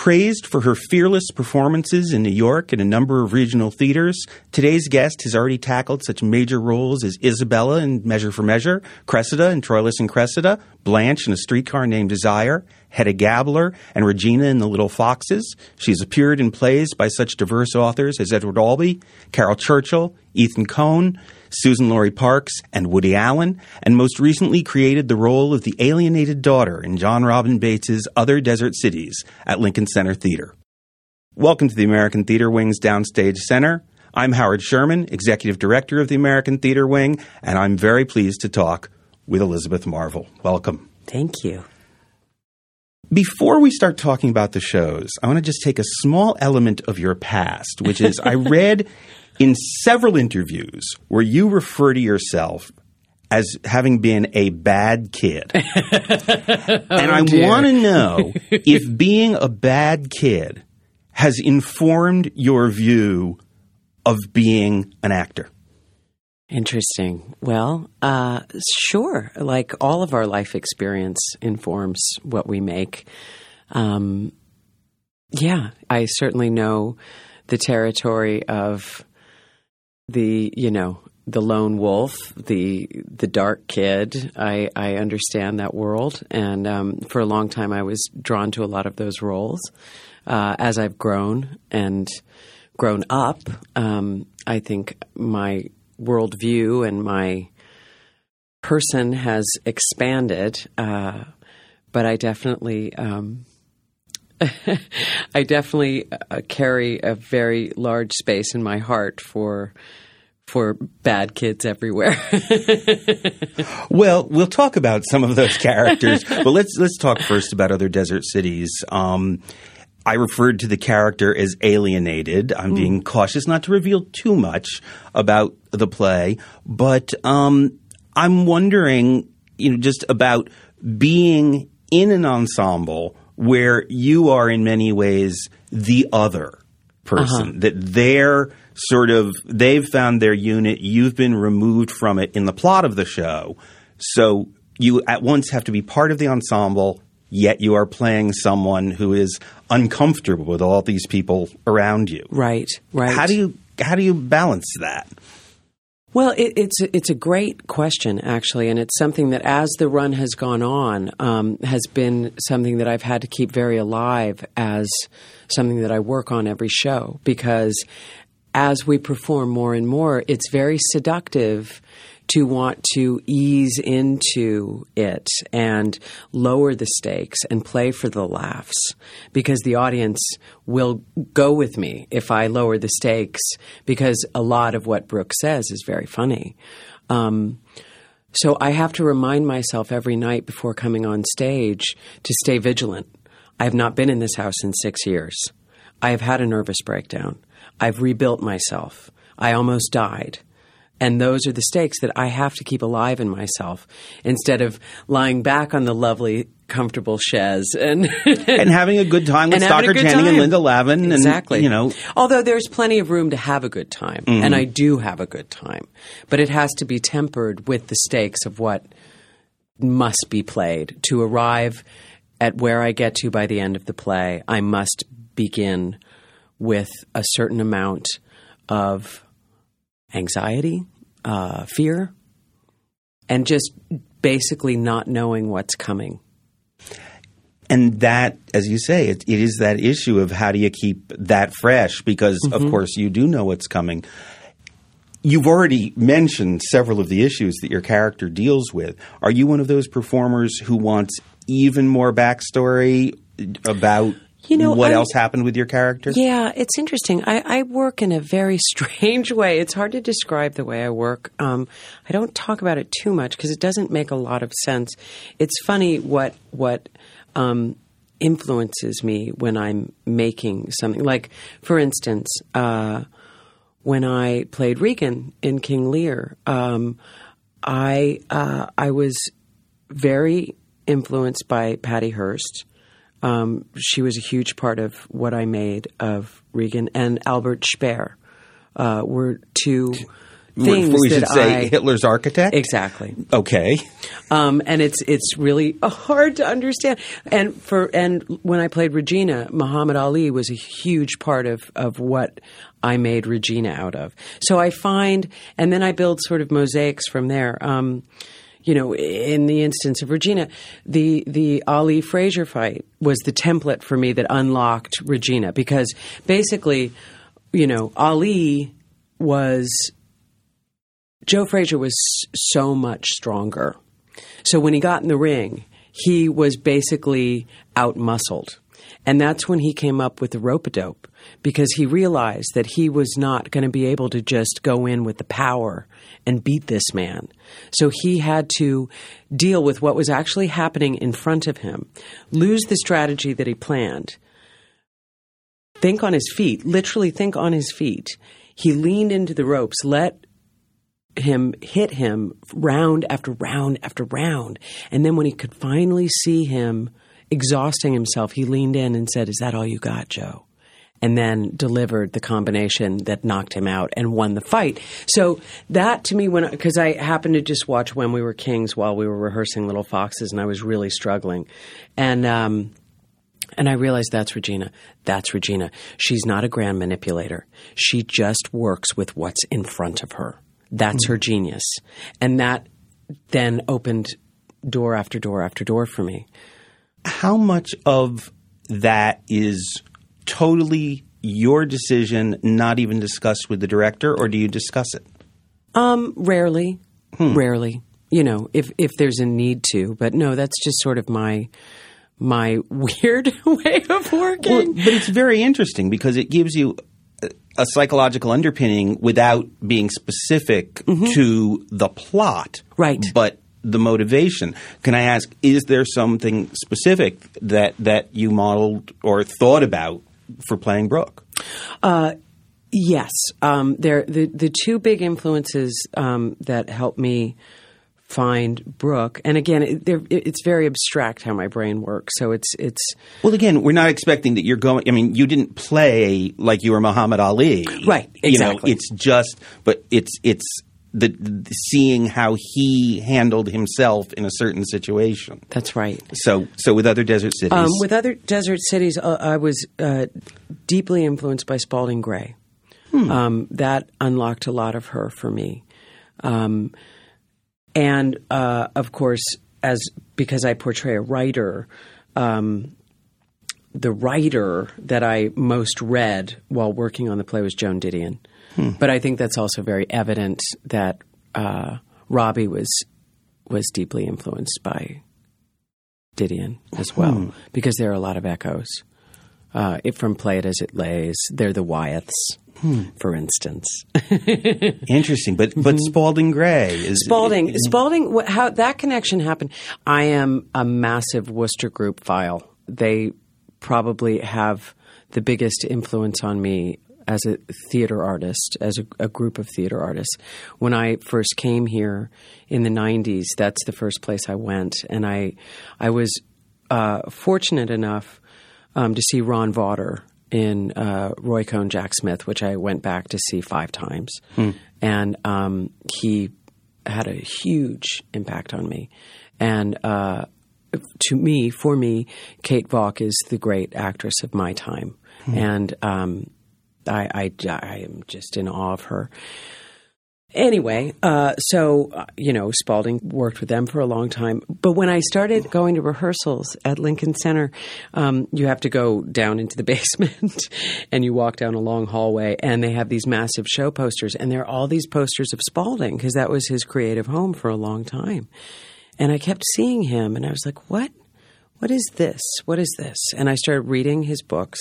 Praised for her fearless performances in New York and a number of regional theaters, today's guest has already tackled such major roles as Isabella in Measure for Measure, Cressida in Troilus and Cressida, Blanche in A Streetcar Named Desire, Hedda Gabler, and Regina in The Little Foxes. She has appeared in plays by such diverse authors as Edward Albee, Caryl Churchill, Ethan Coen, Suzan-Lori Parks, and Woody Allen, and most recently created the role of the alienated daughter in Jon Robin Baitz' Other Desert Cities at Lincoln Center Theater. Welcome to the American Theater Wing's Downstage Center. I'm Howard Sherman, Executive Director of the American Theater Wing, and I'm very pleased to talk with Elizabeth Marvel. Welcome. Thank you. Before we start talking about the shows, I want to just take a small element of your past, which is I read in several interviews where you refer to yourself as having been a bad kid. and oh, I want to know if being a bad kid has informed your view of being an actor. Interesting. Well, uh, sure. Like all of our life experience informs what we make. Um, yeah, I certainly know the territory of the, you know, the lone wolf, the the dark kid. I, I understand that world, and um, for a long time, I was drawn to a lot of those roles. Uh, as I've grown and grown up, um, I think my worldview and my person has expanded. Uh, but I definitely, um, I definitely uh, carry a very large space in my heart for for bad kids everywhere. Well, we'll talk about some of those characters, but let's let's talk first about other desert cities. Um, I referred to the character as alienated. I'm being cautious not to reveal too much about the play, but um, I'm wondering, you know, just about being in an ensemble where you are in many ways the other person. That they're sort of they've found their unit. You've been removed from it in the plot of the show. So you at once have to be part of the ensemble yet you are playing someone who is uncomfortable with all these people around you. Right, right. how do you how do you balance that Well, it, it's it's a great question actually, and it's something that as the run has gone on, um, has been something that I've had to keep very alive as something that I work on every show because as we perform more and more, it's very seductive to want to ease into it and lower the stakes and play for the laughs because the audience will go with me if I lower the stakes because a lot of what Brooke says is very funny. Um, so I have to remind myself every night before coming on stage to stay vigilant. I have not been in this house in six years. I have had a nervous breakdown. I've rebuilt myself. I almost died. And those are the stakes that I have to keep alive in myself instead of lying back on the lovely, comfortable chaise and and having a good time with and Stockard Channing and. Linda Lavin and exactly. you know although there's plenty of room to have a good time, and mm-hmm. I do have a good time, but it has to be tempered with the stakes of what must be played to arrive at where I get to by the end of the play. I must begin with a certain amount of anxiety, uh, fear, and just basically not knowing what's coming. And that, as you say, it, it is that issue of how do you keep that fresh? Because, of course, you do know what's coming. You've already mentioned several of the issues that your character deals with. Are you one of those performers who wants even more backstory about You know, what I'm- else happened with your character? Yeah, it's interesting. I, I work in a very strange way. It's hard to describe the way I work. Um, I don't talk about it too much because it doesn't make a lot of sense. It's funny what what um, influences me when I'm making something. Like, for instance, uh, when I played Regan in King Lear, um, I uh, I was very influenced by Patty Hearst. Um, she was a huge part of what I made of Regan and Albert Speer. Uh, were two things we should that say I Hitler's architect. exactly. Okay. um, and it's it's really hard to understand. And for and when I played Regina, Muhammad Ali was a huge part of of what I made Regina out of. So I find, and then I build sort of mosaics from there. Um, you know, in the instance of Regina, the the Ali Frazier fight was the template for me that unlocked Regina because basically, you know, Ali was Joe Frazier was so much stronger. So when he got in the ring, he was basically out muscled. And that's when he came up with the rope a dope because he realized that he was not going to be able to just go in with the power and beat this man. So he had to deal with what was actually happening in front of him, lose the strategy that he planned, think on his feet, literally think on his feet. He leaned into the ropes, let him hit him round after round after round. And then when he could finally see him exhausting himself, he leaned in and said, Is that all you got, Joe? And then delivered the combination that knocked him out and won the fight. So that to me, when because I happened to just watch When We Were Kings while we were rehearsing Little Foxes, and I was really struggling, and um, and I realized that's Regina. That's Regina. She's not a grand manipulator. She just works with what's in front of her. That's her genius. And that then opened door after door after door for me. How much of that is totally your decision, not even discussed with the director, or do you discuss it? Um, rarely, rarely. You know, if if there's a need to, but no, that's just sort of my my weird way of working. Well, but it's very interesting because it gives you a psychological underpinning without being specific to the plot. Right. But the motivation. Can I ask, is there something specific that, that you modeled or thought about for playing Brooke? Yes, um, there the the two big influences um, that helped me find Brooke, and again, it, it, it's very abstract how my brain works. So it's it's Well, again, we're not expecting that you're going. I mean, you didn't play like you were Muhammad Ali, Right, You know, exactly. it's just, but it's it's the, the seeing how he handled himself in a certain situation. that's right. So, so with other desert cities, Um, with other desert cities, uh, I was uh, deeply influenced by Spalding Gray. Um, that unlocked a lot of her for me, um, and uh, of course, as because I portray a writer, um, the writer that I most read while working on the play was Joan Didion. But I think that's also very evident that uh, Robbie was was deeply influenced by Didion as well, because there are a lot of echoes. Uh, it, from Play It As It Lays, they're the Wyeths, for instance. interesting. But but Spalding Gray is Mm-hmm. Spalding, Spalding, how that connection happened. I am a massive Wooster Group file. They probably have the biggest influence on me as a theater artist, as a, a group of theater artists. When I first came here in the '90s, that's the first place I went, and I, I was uh, fortunate enough um, to see Ron Vawter in uh, Roy Cohn Jack Smith, which I went back to see five times, and um, he had a huge impact on me. And uh, to me, for me, Kate Valk is the great actress of my time, and um, I, I, I am just in awe of her. Anyway, uh, so uh, you know, Spalding worked with them for a long time. But when I started going to rehearsals at Lincoln Center, um, you have to go down into the basement, and you walk down a long hallway, and they have these massive show posters, and there are all these posters of Spalding because that was his creative home for a long time. And I kept seeing him, and I was like, "What? What is this? What is this?" And I started reading his books,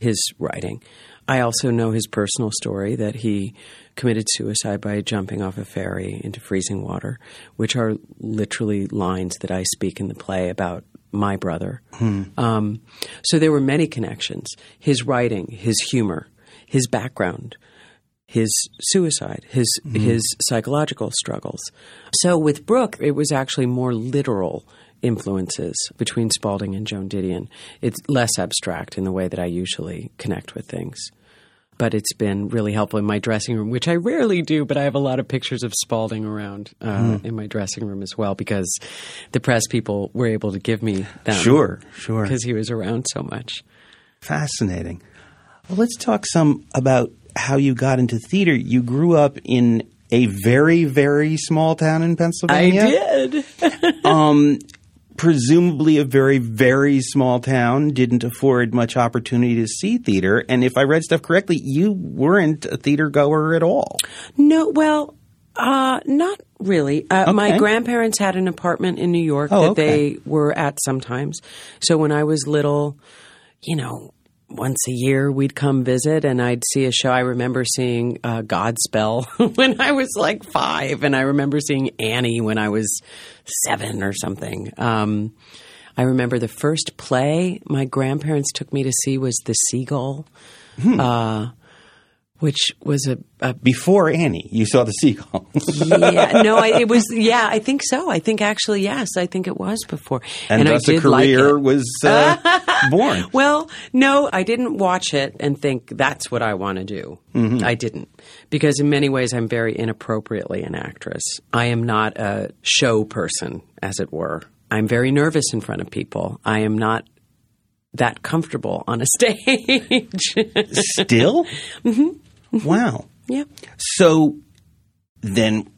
his writing. I also know his personal story that he committed suicide by jumping off a ferry into freezing water, which are literally lines that I speak in the play about my brother. Um, so there were many connections. His writing, his humor, his background, his suicide, his his psychological struggles. So with Brooke, it was actually more literal influences between Spalding and Joan Didion. It's less abstract in the way that I usually connect with things. but it's been really helpful in my dressing room, which I rarely do, but I have a lot of pictures of Spalding around uh, in my dressing room as well because the press people were able to give me them. Sure, sure. Because he was around so much. Fascinating. Well, let's talk some about how you got into theater. You grew up in a very, very small town in Pennsylvania. I did. um, presumably a very, very small town, didn't afford much opportunity to see theater. And if I read stuff correctly, you weren't a theater goer at all. No, well, uh, not really. Uh, Okay. My grandparents had an apartment in New York Oh, that okay. they were at sometimes. So when I was little, you know, once a year we'd come visit and I'd see a show. I remember seeing uh, Godspell when I was like five, and I remember seeing Annie when I was seven or something. Um, I remember the first play my grandparents took me to see was The Seagull, uh, which was a, a Before Annie, you saw the seagull. yeah, no, I, it was. Yeah, I think so. I think actually, yes, I think it was before, and, I thus a did like career it. was uh, born. Well, no, I didn't watch it and think that's what I want to do. Mm-hmm. I didn't, because in many ways I'm very inappropriately an actress. I am not a show person, as it were. I'm very nervous in front of people. I am not that comfortable on a stage. Still? mm-hmm. Wow. yeah. So then,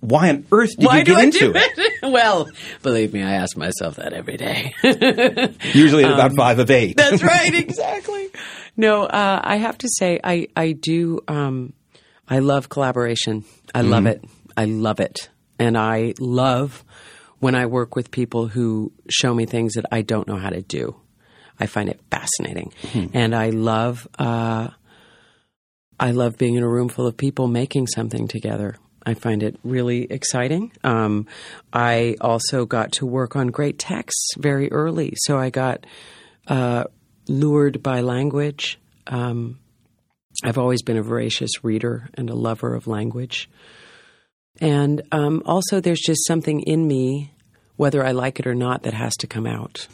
why on earth did Why you do get into it? it? well, believe me, I ask myself that every day. Usually at about five of eight. Um, That's right, exactly. No, uh, I have to say, I I do. Um, I love collaboration. I love it. I love it, and I love when I work with people who show me things that I don't know how to do. I find it fascinating, and I love. Uh, I love being in a room full of people making something together. I find it really exciting. Um, I also got to work on great texts very early, so I got uh, lured by language. Um, I've always been a voracious reader and a lover of language. And um, also, there's just something in me, whether I like it or not, that has to come out.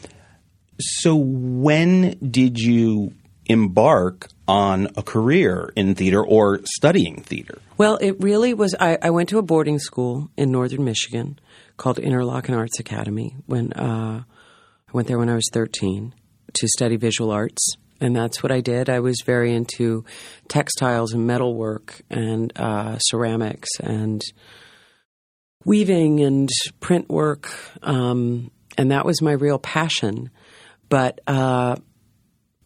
So when did you embark on a career in theater or studying theater? Well, it really was. I, I went to a boarding school in northern Michigan called Interlochen Arts Academy. When uh, I went there when I was thirteen to study visual arts, and that's what I did. I was very into textiles and metalwork and uh, ceramics and weaving and print work, um, and that was my real passion. But uh,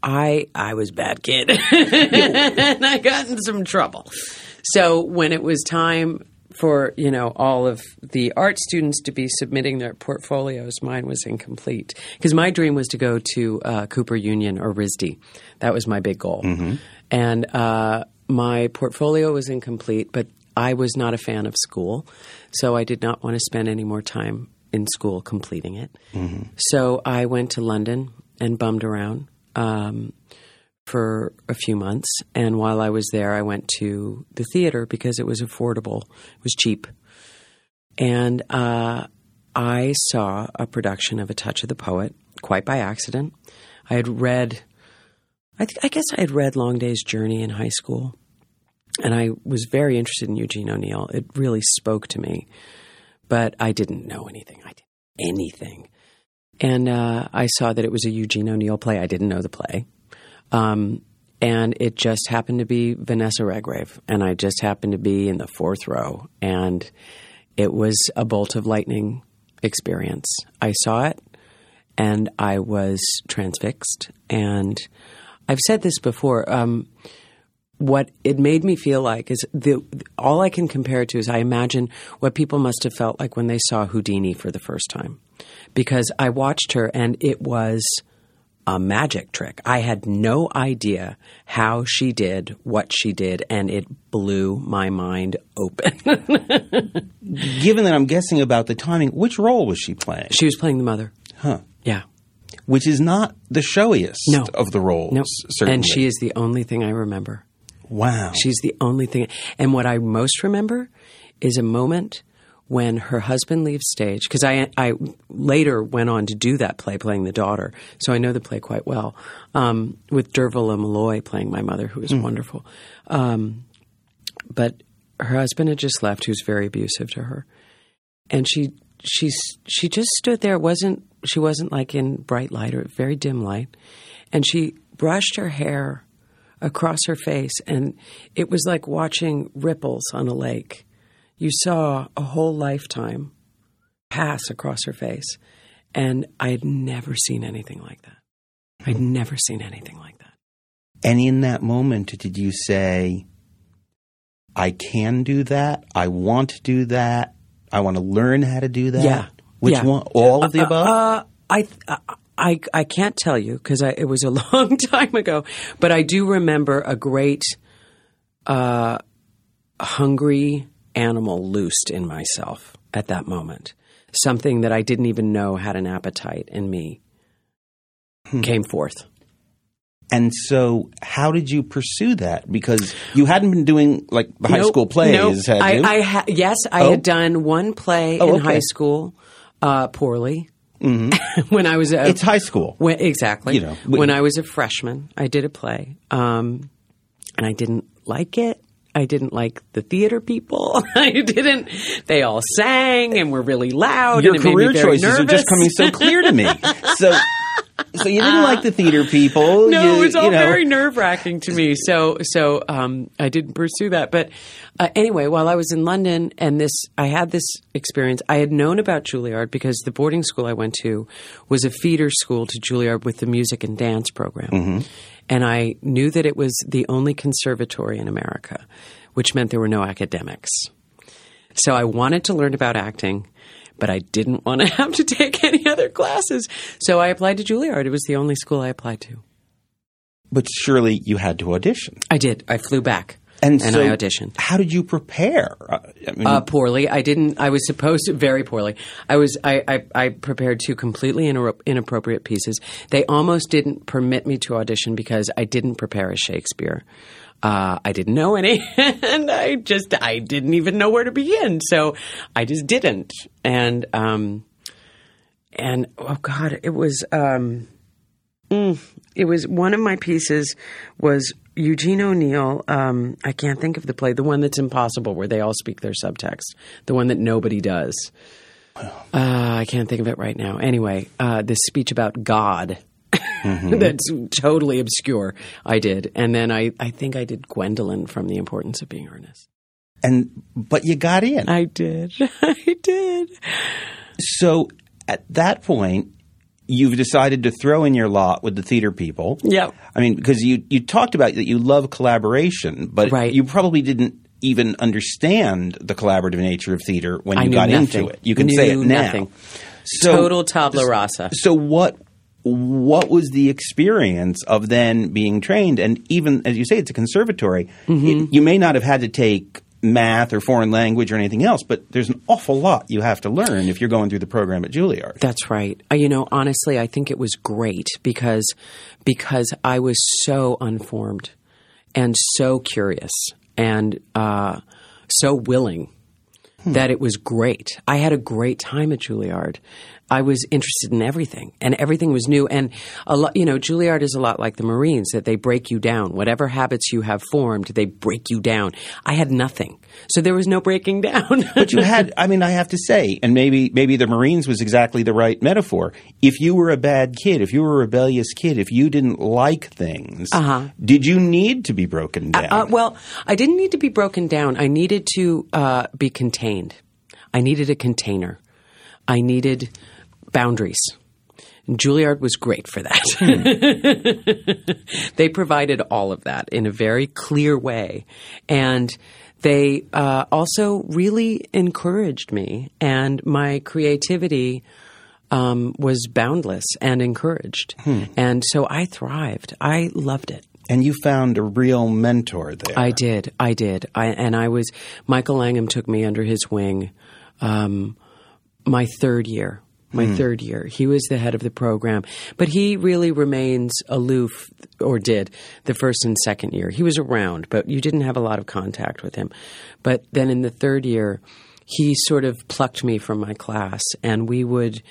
I I was bad kid, and I got in some trouble. So when it was time for you know all of the art students to be submitting their portfolios, mine was incomplete because my dream was to go to uh, Cooper Union or RISD. That was my big goal, and uh, my portfolio was incomplete. But I was not a fan of school, so I did not want to spend any more time in school completing it. So I went to London and bummed around. Um, for a few months. And while I was there, I went to the theater because it was affordable, it was cheap. And uh, I saw a production of A Touch of the Poet quite by accident. I had read, I, th- I guess I had read Long Day's Journey in high school. And I was very interested in Eugene O'Neill. It really spoke to me. But I didn't know anything. I didn't anything. And uh, I saw that it was a Eugene O'Neill play. I didn't know the play. Um, and it just happened to be Vanessa Redgrave, and I just happened to be in the fourth row, and it was a bolt of lightning experience. I saw it, and I was transfixed. And I've said this before. Um, what it made me feel like is the all I can compare it to is I imagine what people must have felt like when they saw Houdini for the first time, because I watched her and it was a magic trick. I had no idea how she did what she did, and it blew my mind open. Given that I'm guessing about the timing, which role was she playing? she was playing the mother. Huh. Yeah. Which is not the showiest No. of the roles, No. certainly. And she is the only thing I remember. wow. She's the only thing. And what I most remember is a moment when her husband leaves stage, because I, I later went on to do that play, playing the daughter, so I know the play quite well, um, with Dearbhla Molloy playing my mother, who was wonderful. Um, but her husband had just left, who was very abusive to her, and she she's she just stood there. It wasn't she wasn't like in bright light or very dim light, and she brushed her hair across her face, and it was like watching ripples on a lake. You saw a whole lifetime pass across her face, and I had never seen anything like that. I'd never seen anything like that. And in that moment, did you say, I can do that? I want to do that? I want to learn how to do that? Yeah. Which Yeah. one? All of the above? Uh, I, I, I can't tell you because it was a long time ago, but I do remember a great, uh, hungry animal loosed in myself at that moment. Something that I didn't even know had an appetite in me Hmm. came forth. and so, how did you pursue that? Because you hadn't been doing like the high Nope, school plays, nope. had I, you? I ha- yes, I Oh. had done one play Oh, in okay. high school, uh, poorly. when I was a, it's high school. When, exactly. You know, we- when I was a freshman, I did a play, um, and I didn't like it. I didn't like the theater people. I didn't. They all sang and were really loud. Your and it made career choices are just coming so clear to me. So, so you didn't like the theater people. No, you, it was all you know. very nerve wracking to me. So, so um, I didn't pursue that. But uh, anyway, while I was in London, and this, I had this experience. I had known about Juilliard because the boarding school I went to was a feeder school to Juilliard with the music and dance program, and I knew that it was the only conservatory in America, which meant there were no academics. So I wanted to learn about acting, but I didn't want to have to take any other classes. So I applied to Juilliard. It was the only school I applied to. But surely you had to audition. I did. I flew back And, and so I auditioned. How did you prepare? Uh, I mean, Uh, poorly. I didn't. I was supposed to very poorly. I was. I. I, I prepared two completely inappropriate pieces. They almost didn't permit me to audition because I didn't prepare a Shakespeare. Uh, I didn't know any, and I just I didn't even know where to begin. So I just didn't. And um, and oh god, it was um, mm, it was one of my pieces was Eugene O'Neill. Um, I can't think of the play, the one that's impossible, where they all speak their subtext, the one that nobody does. Uh, I can't think of it right now. Anyway, uh, this speech about God. That's totally obscure. I did, and then I, I think I did Gwendolen from The Importance of Being Earnest. and but you got in. I did, I did. so at that point, you've decided to throw in your lot with the theater people. Yeah. I mean, because you you talked about that you love collaboration, but Right. you probably didn't even understand the collaborative nature of theater when I you got nothing. into it. You can Knew say it now. nothing. So, Total tabla rasa. So what what was the experience of then being trained? And even as you say, it's a conservatory. Mm-hmm. It- you may not have had to take math or foreign language or anything else, but there's an awful lot you have to learn if you're going through the program at Juilliard. That's right. Uh, You know, honestly, I think it was great because because I was so unformed and so curious and uh, so willing that it was great. I had a great time at Juilliard. I was interested in everything, and everything was new. And a lot, you know, Juilliard is a lot like the Marines that they break you down. Whatever habits you have formed, they break you down. I had nothing, so there was no breaking down. But you had, I mean, I have to say, and maybe maybe the Marines was exactly the right metaphor. If you were a bad kid, if you were a rebellious kid, if you didn't like things, Uh-huh. did you need to be broken down? Uh, well, I didn't need to be broken down. I needed to uh, be contained. I needed a container. I needed boundaries. And Juilliard was great for that. they provided all of that in a very clear way. And they uh, also really encouraged me, and my creativity um, was boundless and encouraged. And so I thrived. I loved it. and you found a real mentor there. I did. I did. I, and I was, Michael Langham took me under his wing um, my third year. My hmm. third year. He was the head of the program. But he really remains aloof, or did, the first and second year. He was around, but you didn't have a lot of contact with him. But then in the third year, he sort of plucked me from my class, and we would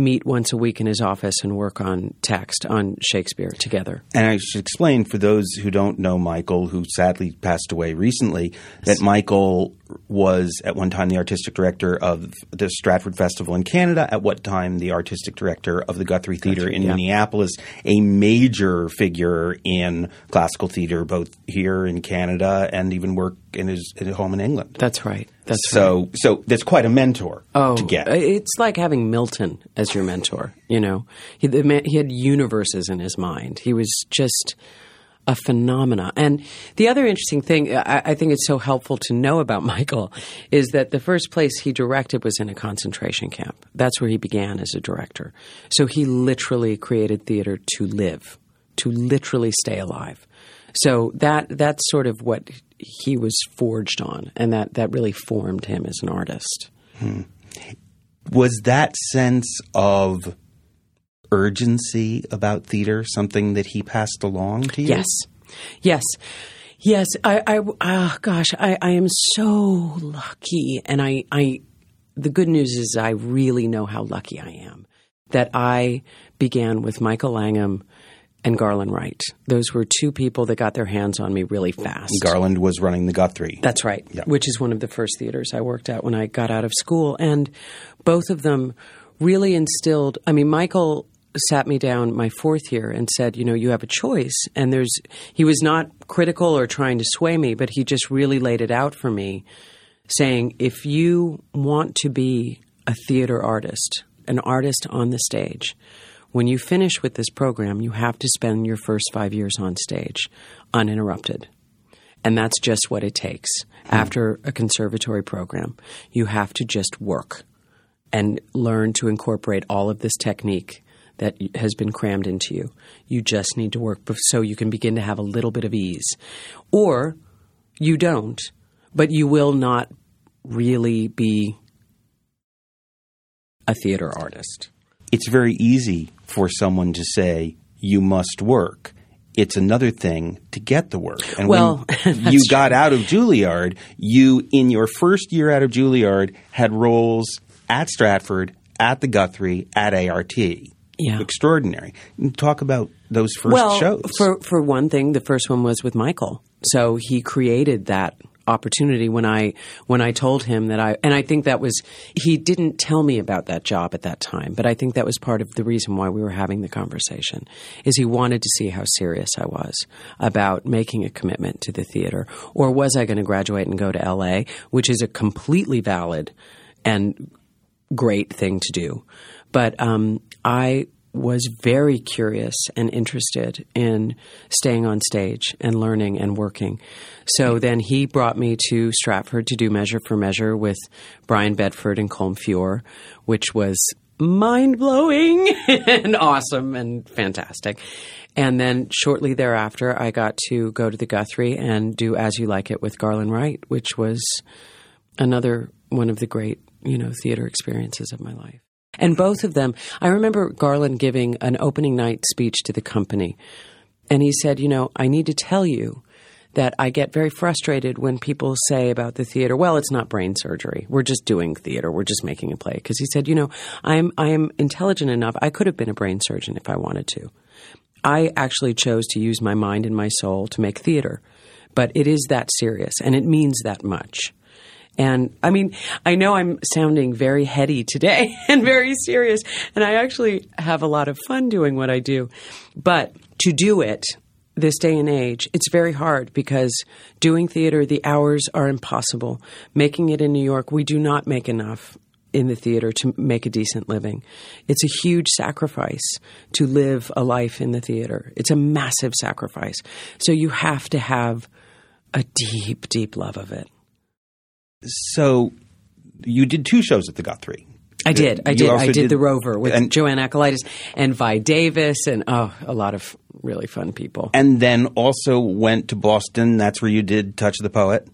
meet once a week in his office and work on text on Shakespeare together. And I should explain for those who don't know Michael, who sadly passed away recently, that Michael was at one time the artistic director of the Stratford Festival in Canada, at what time the artistic director of the Guthrie Theater in yeah. Minneapolis, a major figure in classical theater both here in Canada and even work in his, in his home in England. That's right. That's so so that's quite a mentor Oh, to get. Uh, it's like having Milton as your mentor. You know, he the man, he had universes in his mind. He was just a phenomena. And the other interesting thing uh, I, I think it's so helpful to know about Michael is that the first place he directed was in a concentration camp. That's where he began as a director. So he literally created theater to live, to literally stay alive. So that that's sort of what he was forged on, and that that really formed him as an artist. Hmm. was that sense of urgency about theater something that he passed along to you? Yes, yes, yes. I, I oh gosh, I, I am so lucky, and I, I, the good news is I really know how lucky I am that I began with Michael Langham and Garland Wright. Those were two people that got their hands on me really fast. Garland was running the Guthrie. That's right, Yeah. which is one of the first theaters I worked at when I got out of school. And both of them really instilled, I mean, Michael sat me down my fourth year and said, you know, you have a choice. And there's, he was not critical or trying to sway me, but he just really laid it out for me, saying, if you want to be a theater artist, an artist on the stage, when you finish with this program, you have to spend your first five years on stage uninterrupted. And that's just what it takes. Mm. After a conservatory program, you have to just work and learn to incorporate all of this technique that has been crammed into you. You just need to work so you can begin to have a little bit of ease. Or you don't, but you will not really be a theater artist. It's very easy for someone to say, you must work. It's another thing to get the work. And Well, when you got out of Juilliard, you, in your first year out of Juilliard, had roles at Stratford, at the Guthrie, at ART. Yeah. Extraordinary. Talk about those first well, shows. For for one thing, the first one was with Michael. So he created that opportunity when I when I told him that I and I think that was he didn't tell me about that job at that time, but I think that was part of the reason why we were having the conversation is he wanted to see how serious I was about making a commitment to the theater or was I going to graduate and go to LA, which is a completely valid and great thing to do. But um, I was very curious and interested in staying on stage and learning and working. So then he brought me to Stratford to do Measure for Measure with Brian Bedford and Colm Feore, which was mind blowing and awesome and fantastic. And then shortly thereafter, I got to go to the Guthrie and do As You Like It with Garland Wright, which was another one of the great, you know, theater experiences of my life. And both of them, I remember Garland giving an opening night speech to the company. And he said, You know, I need to tell you that I get very frustrated when people say about the theater, well, it's not brain surgery. We're just doing theater. We're just making a play. Because he said, you know, I'm, I am intelligent enough. I could have been a brain surgeon if I wanted to. I actually chose to use my mind and my soul to make theater. But it is that serious and it means that much. And I mean, I know I'm sounding very heady today and very serious, and I actually have a lot of fun doing what I do. But to do it this day and age, it's very hard because doing theater, the hours are impossible. Making it in New York, we do not make enough in the theater to make a decent living. It's a huge sacrifice to live a life in the theater. It's a massive sacrifice. So you have to have a deep, deep love of it. So you did two shows at the Guthrie. I did. I did. I did, did- the Rover with and- JoAnne Akalaitis and Vi Davis and oh, a lot of really fun people. And then also went to Boston. That's where you did Touch the Poet.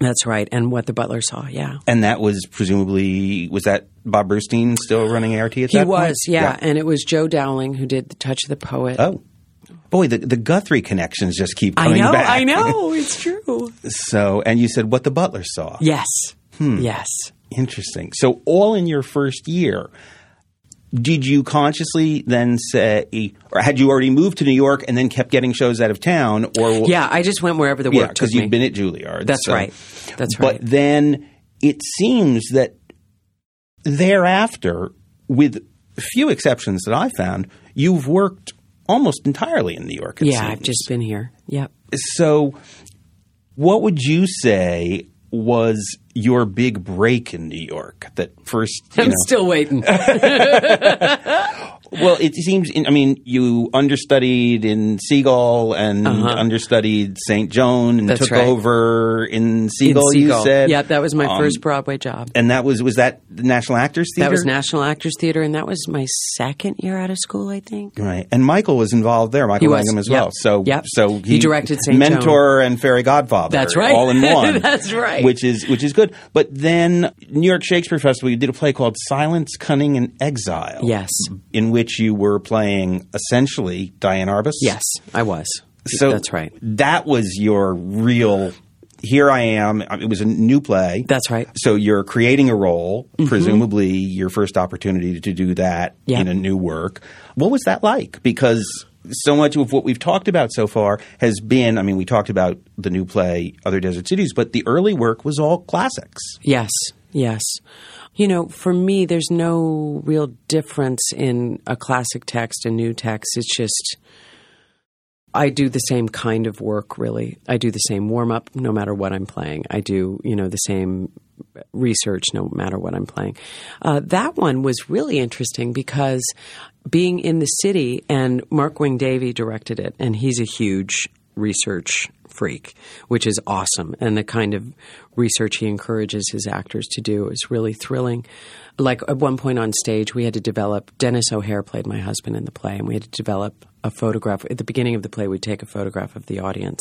That's right. And what the Butler saw, yeah. And that was presumably was that Bob Brustein still running ART at He that was, point? He was, yeah. yeah. And it was Joe Dowling who did the Touch of the Poet. Oh, boy, the the Guthrie connections just keep I coming know, back. I know, it's true. So, and you said what the Butler saw. Yes, Hmm. yes. Interesting. So, all in your first year, did you consciously then say, or had you already moved to New York and then kept getting shows out of town? Or Yeah, I just went wherever the work yeah, because you've been at Juilliard. That's so- right. That's right. But then it seems that thereafter, with few exceptions that I found, you've worked almost entirely in New York. Yeah, seems. I've just been here. Yep. So, what would you say was your big break in New York? That first, I'm know, still waiting. well, it seems. I mean, you understudied in Seagull and understudied St. Joan and Uh-huh. That's took right. over in In Seagull. You said, Yeah, that was my Um, first Broadway job. and that was was that the National Actors Theater? That was National Actors Theater, and that was my second year out of school, I think. Right, and Michael was involved there. Michael He Langham as yep, well. So, yep. so He directed St. mentor and fairy godfather. That's right. all in one. That's right. Which is which is good. But then New York Shakespeare Festival, you did a play called Silence, Cunning, and Exile. Yes. in which you were playing essentially Diane Arbus. Yes, I was. so That's right. That was your real. Here I am. It was a new play. That's right. So you're creating a role, mm-hmm. presumably your first opportunity to do that Yeah. in a new work. What was that like? Because so much of what we've talked about so far has been, I mean, we talked about the new play, Other Desert Cities, but the early work was all classics. Yes, yes. You know, for me, there's no real difference in a classic text and new text. It's just I do the same kind of work, really. I do the same warm up no matter what I'm playing. I do, you know, the same research no matter what I'm playing. Uh, that one was really interesting because being in the city, and Mark Wing Davey directed it, and he's a huge research freak, which is awesome. And the kind of research he encourages his actors to do is really thrilling. Like at one point on stage, we had to develop, Denis O'Hare played my husband in the play, and we had to develop a photograph. At the beginning of the play, we'd take a photograph of the audience.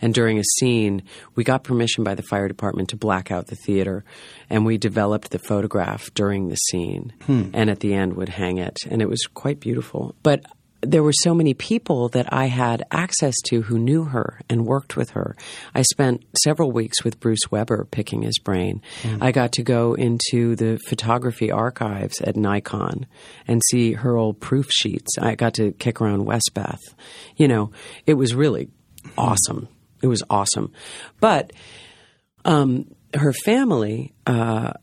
And during a scene, we got permission by the fire department to black out the theater, and we developed the photograph during the scene. Hmm. And at the end, would hang it. And it was quite beautiful. But there were so many people that I had access to who knew her and worked with her. I spent several weeks with Bruce Weber picking his brain. I got to go into the photography archives at Nikon and see her old proof sheets. I got to kick around Westbeth. You know, it was really awesome. It was awesome. But um, her family uh,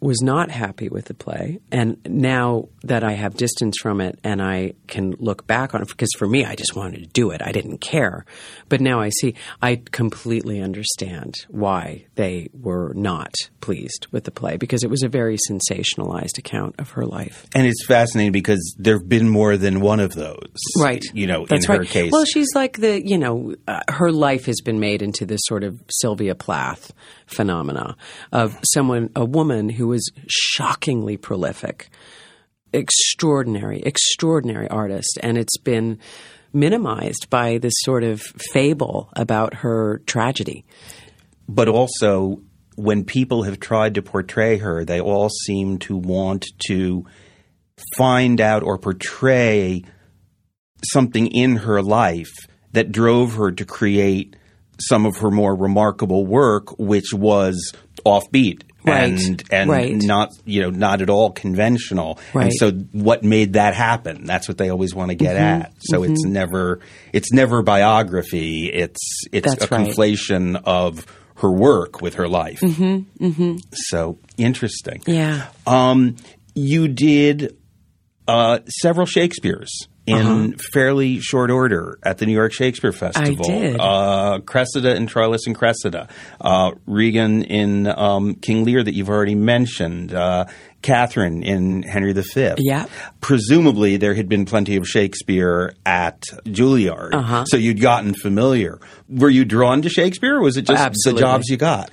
was not happy with the play. And now that I have distance from it and I can look back on it, because for me, I just wanted to do it. I didn't care. But now I see, I completely understand why they were not pleased with the play because it was a very sensationalized account of her life. And it's fascinating because there have been more than one of those. Right. You know, That's in her right. case. Well, she's like the, you know, uh, her life has been made into this sort of Sylvia Plath phenomena of someone, a woman who was shockingly prolific, extraordinary, extraordinary artist. And it's been minimized by this sort of fable about her tragedy. but also when people have tried to portray her, they all seem to want to find out or portray something in her life that drove her to create some of her more remarkable work, which was offbeat Right, and and right. not you know not at all conventional. And so, what made that happen? That's what they always want to get Mm-hmm. at. So it's never it's never biography. It's it's That's a right. conflation of her work with her life. Mm-hmm, mm-hmm. So interesting. Yeah. Um, you did uh, several Shakespeare's in fairly short order at the New York Shakespeare Festival. I did. Uh, Cressida and Troilus and Cressida. Uh, Regan in um, King Lear that you've already mentioned. Uh, Catherine in Henry V. Yeah. Presumably, there had been plenty of Shakespeare at Juilliard, Uh-huh. so you'd gotten familiar. Were you drawn to Shakespeare, or was it just Absolutely. the jobs you got?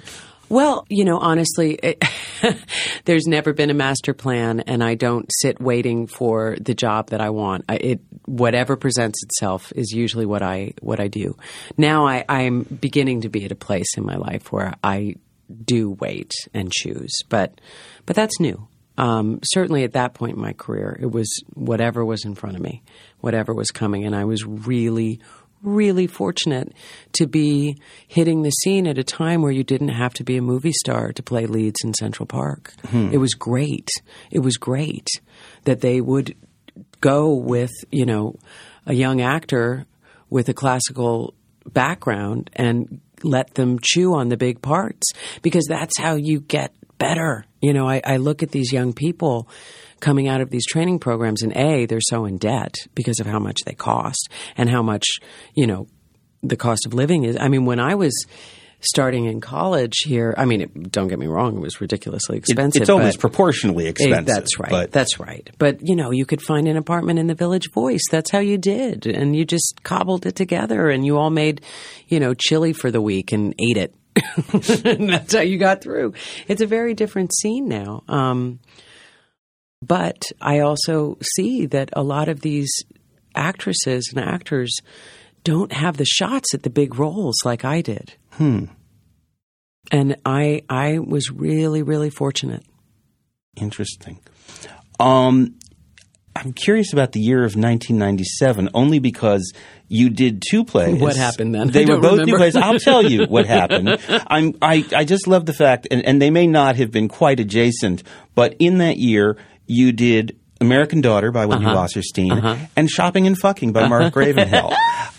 Well, you know, honestly, it, there's never been a master plan, and I don't sit waiting for the job that I want. I, it whatever presents itself is usually what I what I do. Now I, I'm beginning to be at a place in my life where I do wait and choose, but but that's new. Um, certainly at that point in my career, it was whatever was in front of me, whatever was coming, and I was really, really fortunate to be hitting the scene at a time where you didn't have to be a movie star to play leads in Central Park. Hmm. It was great. It was great that they would go with, you know, a young actor with a classical background and let them chew on the big parts because that's how you get better. You know, I, I look at these young people coming out of these training programs and A, they're so in debt because of how much they cost and how much, you know, the cost of living is. I mean, when I was starting in college here, I mean, it, don't get me wrong, it was ridiculously It- expensive. it's almost proportionally expensive. That's right. But That's right. But you know, you could find an apartment in the Village Voice. That's how you did, and you just cobbled it together, and you all made, you know, chili for the week and ate it. and that's how you got through. It's a very different scene now. Um, but I also see that a lot of these actresses and actors don't have the shots at the big roles like I did. Hmm. And I I was really really fortunate. Interesting. Um, I'm curious about the year of 1997, only because you did two plays. What happened then? They were both remember. two plays. I'll tell you what happened. I'm, I, I just love the fact, and, and they may not have been quite adjacent, but in that year, you did American Daughter by Wendy Uh-huh. Wasserstein and Shopping and Fucking by Mark Ravenhill.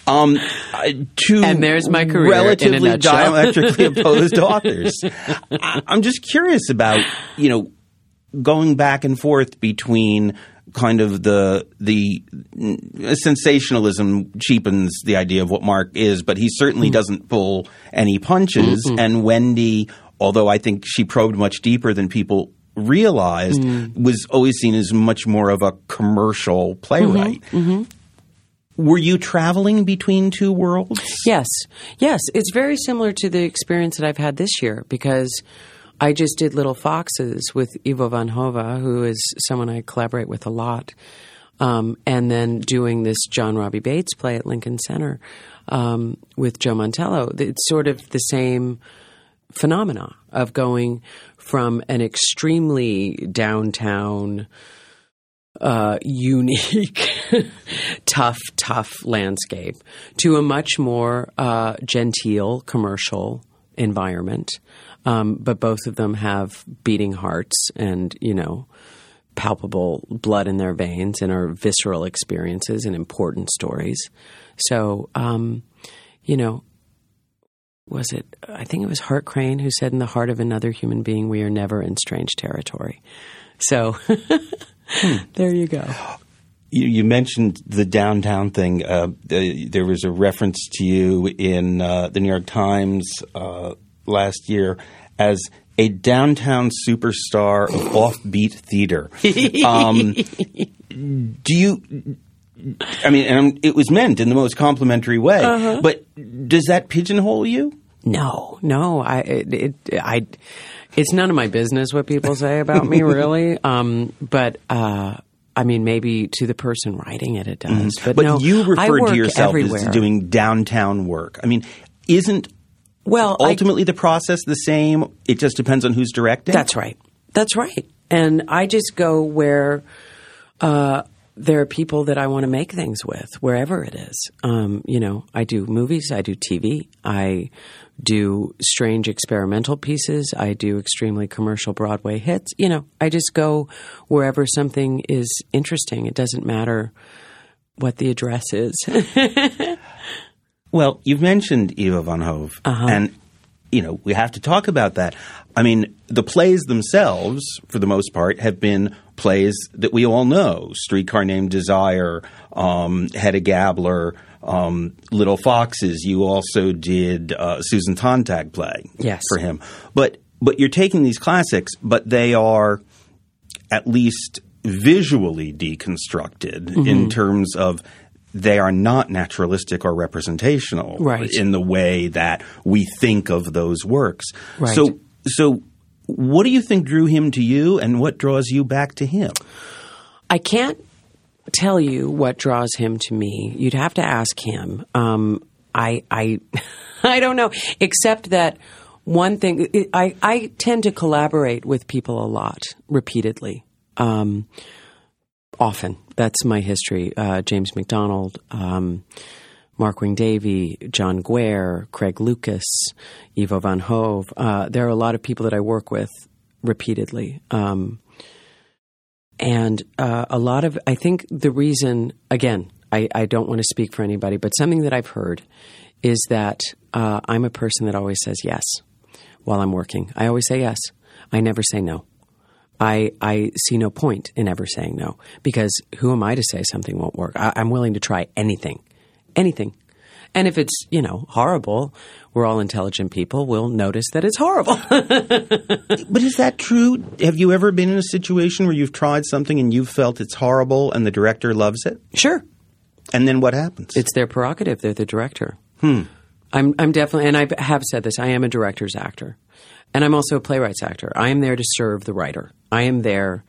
Um, uh, two And there's my career relatively diametrically opposed authors. I, I'm just curious about you know going back and forth between kind of the the mm, sensationalism cheapens the idea of what Mark is, but he certainly doesn't pull any punches. And Wendy, although I think she probed much deeper than people realized, Hmm. was always seen as much more of a commercial playwright. Mm-hmm. Were you traveling between two worlds? Yes, yes. It's very similar to the experience that I've had this year because I just did Little Foxes with Ivo Van Hove, who is someone I collaborate with a lot. Um, and then doing this Jon Robin Baitz play at Lincoln Center um, with Joe Mantello. It's sort of the same phenomena of going from an extremely downtown uh, unique, tough, tough landscape to a much more uh, genteel commercial environment. Um, but both of them have beating hearts and, you know, palpable blood in their veins and are visceral experiences and important stories. So, um, you know, was it, I think it was Hart Crane who said, In the heart of another human being, we are never in strange territory. So, there you go. You, you mentioned the downtown thing. Uh, the, there was a reference to you in uh, the New York Times uh, last year as a downtown superstar of offbeat theater. Um, do you? I mean, and it was meant in the most complimentary way. But does that pigeonhole you? No, no, I, it, it, I, it's none of my business what people say about me, really. Um, but uh, I mean, maybe to the person writing it, it does. But, But no, you I referred to yourself everywhere. as doing downtown work. I mean, isn't well. I- ultimately the process the same? It just depends on who's directing. That's right. That's right. And I just go where uh, there are people that I want to make things with, wherever it is. Um, you know, I do movies, I do TV, I do strange experimental pieces, I do extremely commercial Broadway hits. You know, I just go wherever something is interesting. It doesn't matter what the address is. Well, you've mentioned Ivo van Hove, and you know we have to talk about that. I mean, the plays themselves, for the most part, have been plays that we all know: Streetcar Named Desire, um, Hedda Gabler, um, Little Foxes. You also did uh, Susan Sontag play Yes. for him, but but you're taking these classics, but they are at least visually deconstructed Mm-hmm. in terms of they are not naturalistic or representational Right. in the way that we think of those works. Right. So so what do you think drew him to you and what draws you back to him? I can't tell you what draws him to me. You'd have to ask him. Um, I, I, I don't know. Except that one thing, I, I tend to collaborate with people a lot, repeatedly, um, often. That's my history. Uh, James McDonald, um, Mark Wing-Davey, John Guare, Craig Lucas, Ivo van Hove. Uh, there are a lot of people that I work with repeatedly. Um, and uh, a lot of, I think the reason, again, I, I don't want to speak for anybody, but something that I've heard is that uh, I'm a person that always says yes while I'm working. I always say yes. I never say no. I, I see no point in ever saying no because who am I to say something won't work? I, I'm willing to try anything, anything. And if it's, you know, horrible, we're all intelligent people. We'll notice that it's horrible. but is that true? Have you ever been in a situation where you've tried something and you've felt it's horrible and the director loves it? Sure. And then what happens? It's their prerogative. They're the director. Hmm. I'm, I'm definitely, and I have said this, I am a director's actor. And I'm also a playwright's actor. I am there to serve the writer. I am there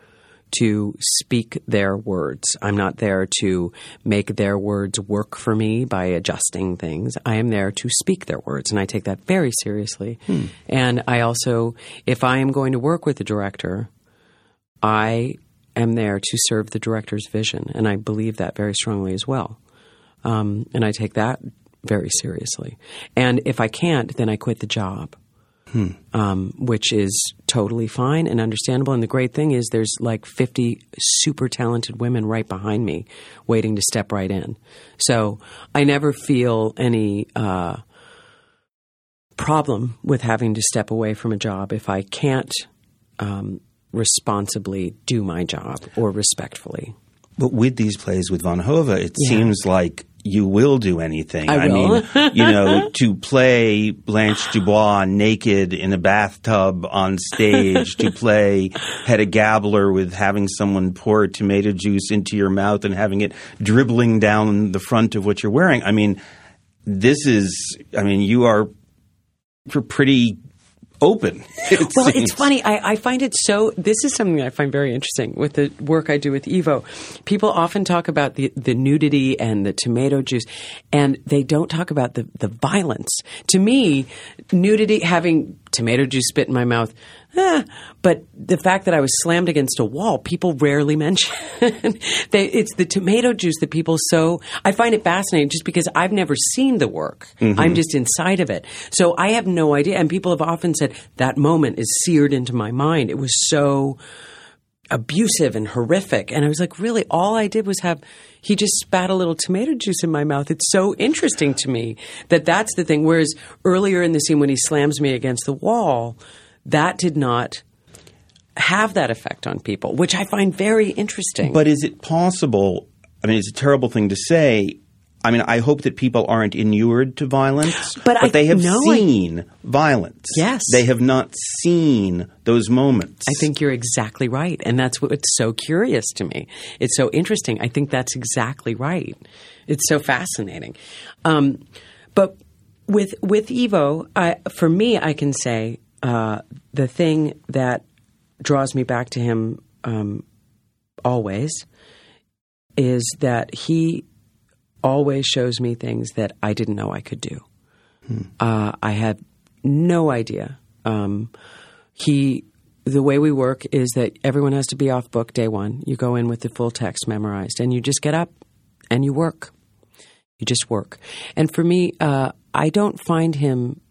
to speak their words. I'm not there to make their words work for me by adjusting things. I am there to speak their words, and I take that very seriously. Hmm. And I also, if I am going to work with the director, I am there to serve the director's vision, and I believe that very strongly as well. Um, and I take that very seriously. And if I can't, then I quit the job. Hmm. Um, which is totally fine and understandable. And the great thing is, there's like 50 super talented women right behind me waiting to step right in. So I never feel any uh, problem with having to step away from a job if I can't um, responsibly do my job or respectfully. But with these plays with Van Hove, it yeah. seems like you will do anything. I, I mean, you know, to play Blanche Dubois naked in a bathtub on stage, to play Hedda Gabler with having someone pour tomato juice into your mouth and having it dribbling down the front of what you're wearing. I mean, this is, I mean, you are pretty open. It well, seems. it's funny. I, I, find it so. This is something I find very interesting with the work I do with Ivo. People often talk about the, the nudity and the tomato juice, and they don't talk about the, the violence. To me, nudity, having tomato juice spit in my mouth, eh, but the fact that I was slammed against a wall, people rarely mention. they, it's the tomato juice that people so. I find it fascinating just because I've never seen the work. Mm-hmm. I'm just inside of it, so I have no idea. And people have often said that moment is seared into my mind. It was so abusive and horrific. And I was like, really, all I did was have, he just spat a little tomato juice in my mouth. It's so interesting to me that that's the thing. Whereas earlier in the scene when he slams me against the wall, that did not have that effect on people, which I find very interesting. But is it possible? I mean, it's a terrible thing to say. I mean, I hope that people aren't inured to violence, but, but I, they have seen I, violence. Yes. They have not seen those moments. I think you're exactly right. And that's what's so curious to me. It's so interesting. I think that's exactly right. It's so fascinating. Um, but with, with Ivo, I, for me, I can say uh, the thing that draws me back to him um, always is that he always shows me things that I didn't know I could do. Hmm. Uh, I had no idea. Um, he, the way we work is that everyone has to be off book day one. You go in with the full text memorized, and you just get up and you work. You just work. And for me, uh, I don't find him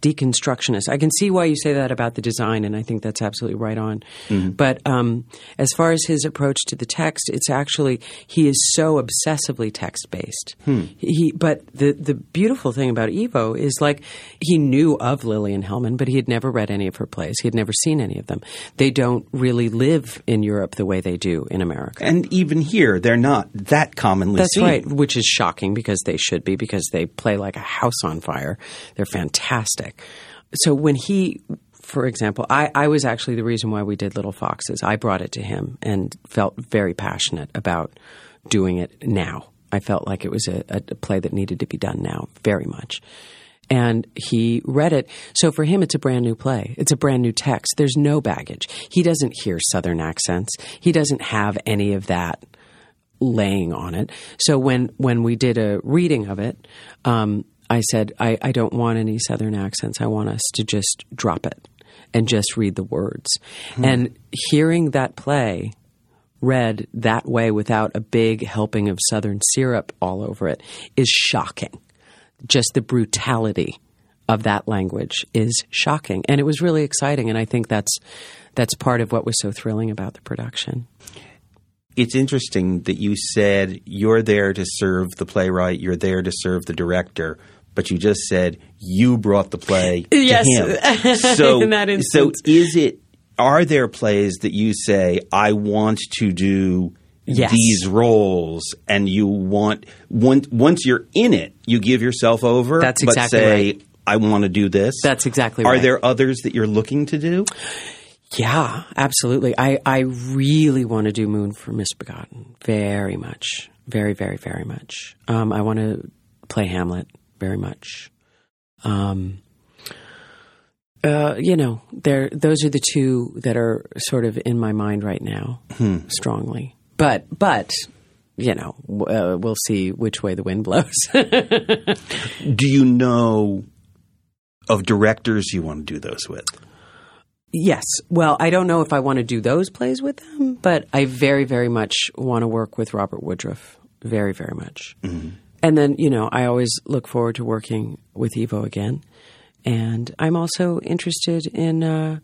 deconstructionist. I can see why you say that about the design, and I think that's absolutely right on. Mm-hmm. But um, as far as his approach to the text, it's actually he is so obsessively text based. Hmm. He, but the the beautiful thing about Ivo is like he knew of Lillian Hellman, but he had never read any of her plays. He had never seen any of them. They don't really live in Europe the way they do in America, and even here, they're not that commonly. That's seen. right, which is shocking because they should be because they play like a house on fire. They're fantastic. So when he, for example, I, I was actually the reason why we did Little Foxes. I brought it to him and felt very passionate about doing it now. I felt like it was a, a play that needed to be done now, very much and he read it. So for him, it's a brand new play. It's a brand new text. There's no baggage. He doesn't hear Southern accents. He doesn't have any of that laying on it. So when when we did a reading of it, um, I said, I, I don't want any Southern accents. I want us to just drop it and just read the words. Hmm. And hearing that play read that way without a big helping of southern syrup all over it is shocking. Just the brutality of that language is shocking. And it was really exciting and I think that's that's part of what was so thrilling about the production. It's interesting that you said you're there to serve the playwright, you're there to serve the director, but you just said you brought the play yes. to him. So, so is it are there plays that you say I want to do yes. these roles and you want once once you're in it you give yourself over That's exactly but say right. I want to do this That's exactly right. are right. there others that you're looking to do Yeah, absolutely. I, I really want to do Moon for Misbegotten very much. Very, very, very much. Um, I want to play Hamlet very much. Um, uh, you know, there. Those are the two that are sort of in my mind right now, strongly. But, but, you know, uh, we'll see which way the wind blows. do you know of directors you want to do those with Yes. Well, I don't know if I want to do those plays with them, but I very, very much want to work with Robert Woodruff. Very, very much. And then, you know, I always look forward to working with Ivo again. And I'm also interested in uh,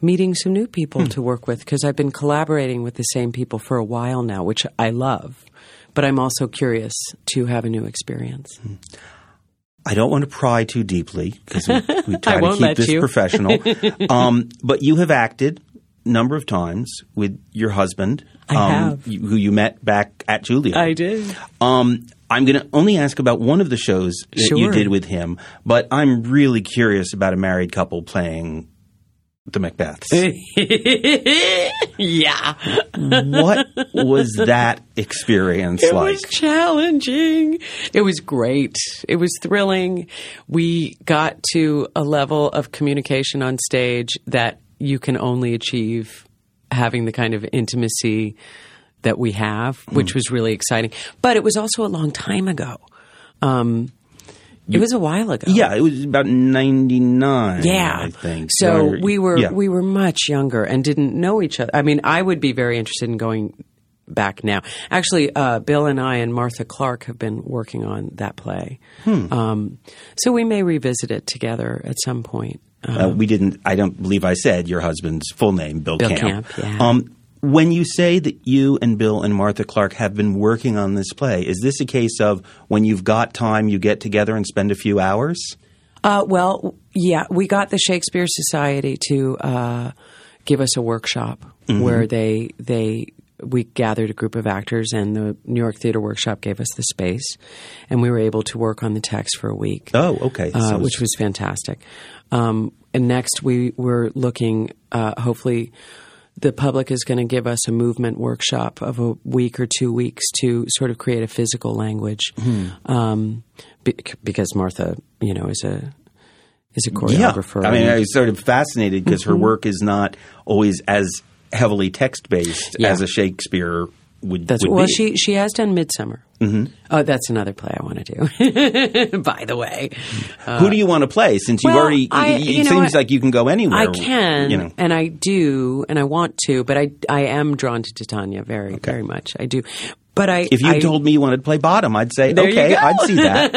meeting some new people to work with because I've been collaborating with the same people for a while now, which I love. But I'm also curious to have a new experience. I don't want to pry too deeply because we, we try to keep this you. professional. um, but you have acted a number of times with your husband, I um, you- who you met back at Juilliard. did. Um, I'm going to only ask about one of the shows that you did with him, but I'm really curious about a married couple playing the Macbeths. yeah. what was that experience It like? It was challenging. It was great. It was thrilling. We got to a level of communication on stage that you can only achieve having the kind of intimacy that we have, which was really exciting. But it was also a long time ago. Um, it was a while ago. yeah, it was about 99, Yeah. I think. So we were yeah. we were much younger and didn't know each other. I mean, I would be very interested in going back now. Actually, uh, Bill and I and Martha Clarke have been working on that play. Hmm. Um, so we may revisit it together at some point. Uh, Uh, we didn't. I don't believe I said your husband's full name, Bill, Bill Camp. Camp, yeah. Um, when you say that you and Bill and Martha Clarke have been working on this play, is this a case of when you've got time, you get together and spend a few hours? Uh, well, yeah, we got the Shakespeare Society to uh, give us a workshop where they they we gathered a group of actors, and the New York Theater Workshop gave us the space, and we were able to work on the text for a week. Oh, okay. uh, So which was fantastic. Um, and next, we were looking. Uh, hopefully, the public is going to give us a movement workshop of a week or two weeks to sort of create a physical language. Um, be- because Martha, you know, is a is a yeah. choreographer. I mean, I was sort of fascinated because her work is not always as heavily text based Yeah. as a Shakespeare would. That's would well, be. she she has done Midsummer. Mm-hmm. Oh, that's another play I want to do. By the way, Who do you want to play? Since you've already, I- it you know, seems I- like you can go anywhere. I can, You know. and I do, and I want to, but I I am drawn to Titania very very much. I do, but I If you I, told me you wanted to play bottom, I'd say okay. I'd see that.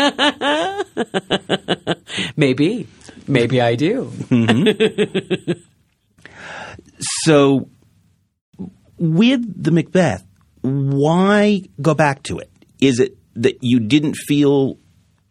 maybe maybe I do. So, with the Macbeth, why go back to it? Is it that you didn't feel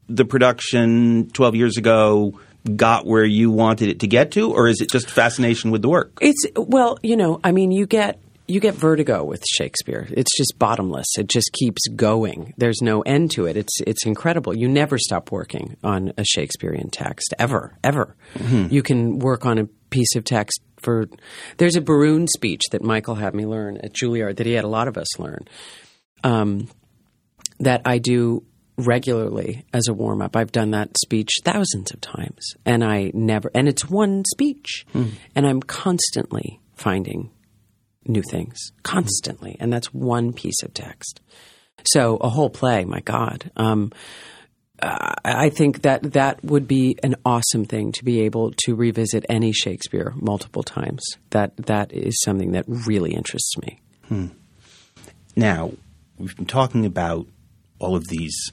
the production 12 years ago got where you wanted it to get to, or is it just fascination with the work? It's well, you know, I mean, you get you get vertigo with Shakespeare. It's just bottomless. It just keeps going. There's no end to it. It's it's incredible. You never stop working on a Shakespearean text ever, ever. Mm-hmm. You can work on a piece of text for. There's a Berowne speech that Michael had me learn at Juilliard that he had a lot of us learn. Um, that I do regularly as a warm up. I've done that speech thousands of times, and I never. And it's one speech, and I'm constantly finding new things, constantly, and that's one piece of text. So a whole play, my God. Um, uh, I think that that would be an awesome thing to be able to revisit any Shakespeare multiple times. That that is something that really interests me. Now, we've been talking about all of these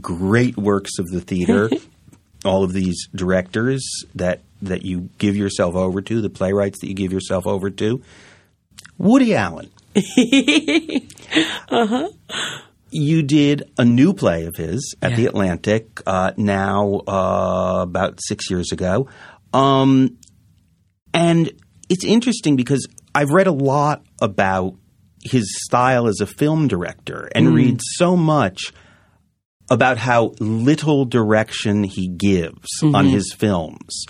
great works of the theater, all of these directors that that you give yourself over to, the playwrights that you give yourself over to. Woody Allen. uh-huh. You did a new play of his at Yeah. the Atlantic uh, now uh, about six years ago. Um, and it's interesting because I've read a lot about his style as a film director and read so much about how little direction he gives on his films.